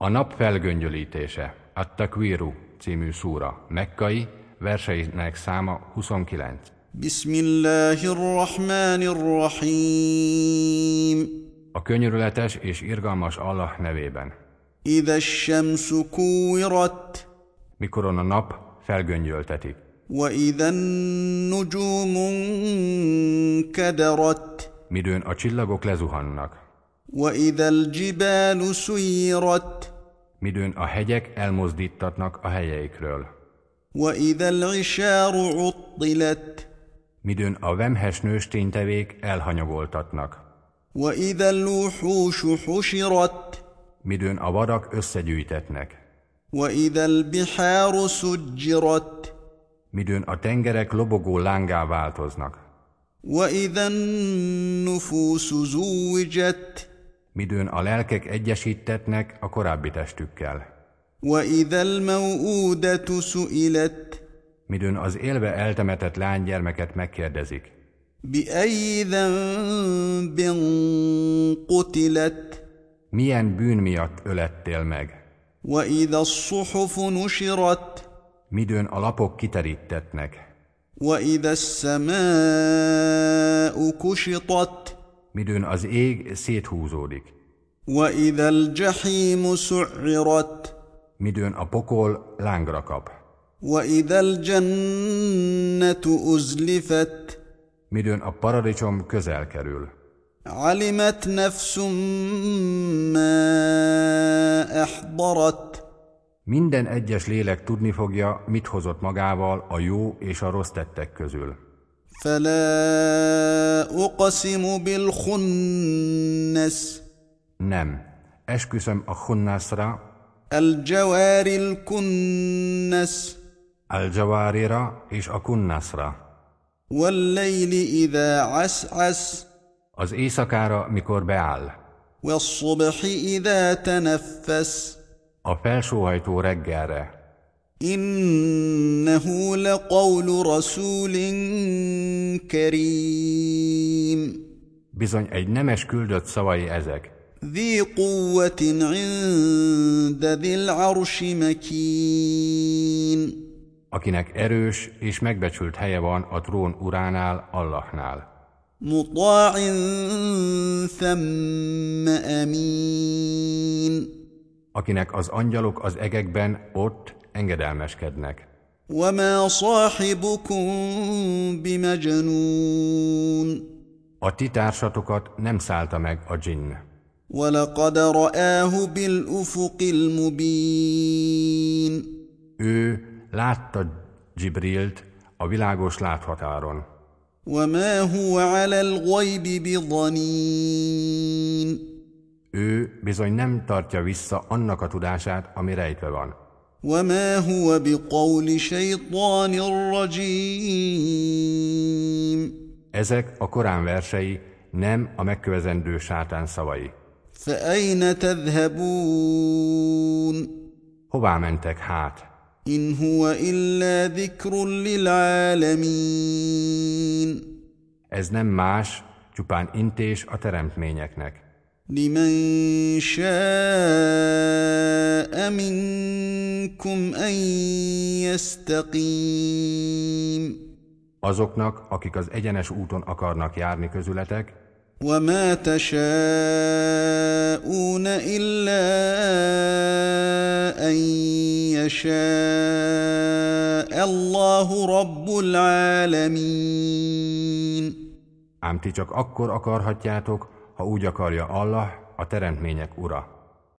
A nap felgöngyölítése, a Takviru című szúra, mekkai, verseinek száma 29. Bismillahirrahmanirrahim. A könyörületes és irgalmas Allah nevében. Ida shamsu kuwirat. Mikoron a nap felgöngyöltetik. Wa ida nujumun kadarat. Midőn a csillagok lezuhannak. Wa ida al-jibalu suyirat midőn a hegyek elmozdítatnak a helyeikről, وإذا العشار عطلت midőn a vemhes nősténytevék elhanyagoltatnak, وإذا الوحوش حشرت midőn a vadak összegyűjtetnek, وإذا البحار سجرت midőn a tengerek lobogó lángá változnak, وإذا النفوس زوجت midőn a lelkek egyesítetnek a korábbi testükkel, وإذا الموءودة سئلت midőn az élve eltemetett lánygyermeket megkérdezik, بأي ذنب قتلت milyen bűn miatt ölettél meg, وإذا الصحف نشرت midőn a lapok kiterítetnek, وإذا السماء كشطت midőn az ég széthúzódik, وإذا الجحيم سعرت midőn a pokol lángra kap, وإذا الجنة أزلفت midőn a paradicsom közel kerül, علمت نفس ما أحضرت Minden egyes lélek tudni fogja, mit hozott magával a jó és a rossz tettek közül. فلا أقسم بالخنس Nem, esküszöm a Hunnasra, الجوار الكنس Al-Jawarira és a Kunnasra, والليل إذا عسعس az éjszakára, mikor beáll, والصبح إذا تنفس a felsóhajtó reggelre, إنه لقول رسول كريم bizony egy nemes küldött szavai ezek, ذي قوة عند ذي العرش مكين akinek erős és megbecsült helye van a trón uránál, Allahnál, مطاع ثم أمين akinek az angyalok az egekben ott engedelmeskednek. وما صاحبكم بمجنون A ti társatokat nem szállta meg a dzsinn. ولقد رآه بالأفق المبين Ő látta Gibrilt a világos láthatáron, وما هو على الغيب بضنين ő bizony nem tartja vissza annak a tudását, ami rejtve van. وما هو بقول شيطان رجيم Ezek a Korán versei nem a megkövezendő sátán szavai. فأين تذهبون Hová mentek hát? إن هو إلا ذكر للعالمين Ez nem más, csupán intés a teremtményeknek. لمن شاء منكم أن يستقيم Azoknak, akik az egyenes úton akarnak járni közületek, وما تشاءون إلا أن يشاء الله رب العالمين ám ti csak akkor akarhatjátok, ha úgy akarja Allah, a teremtmények ura.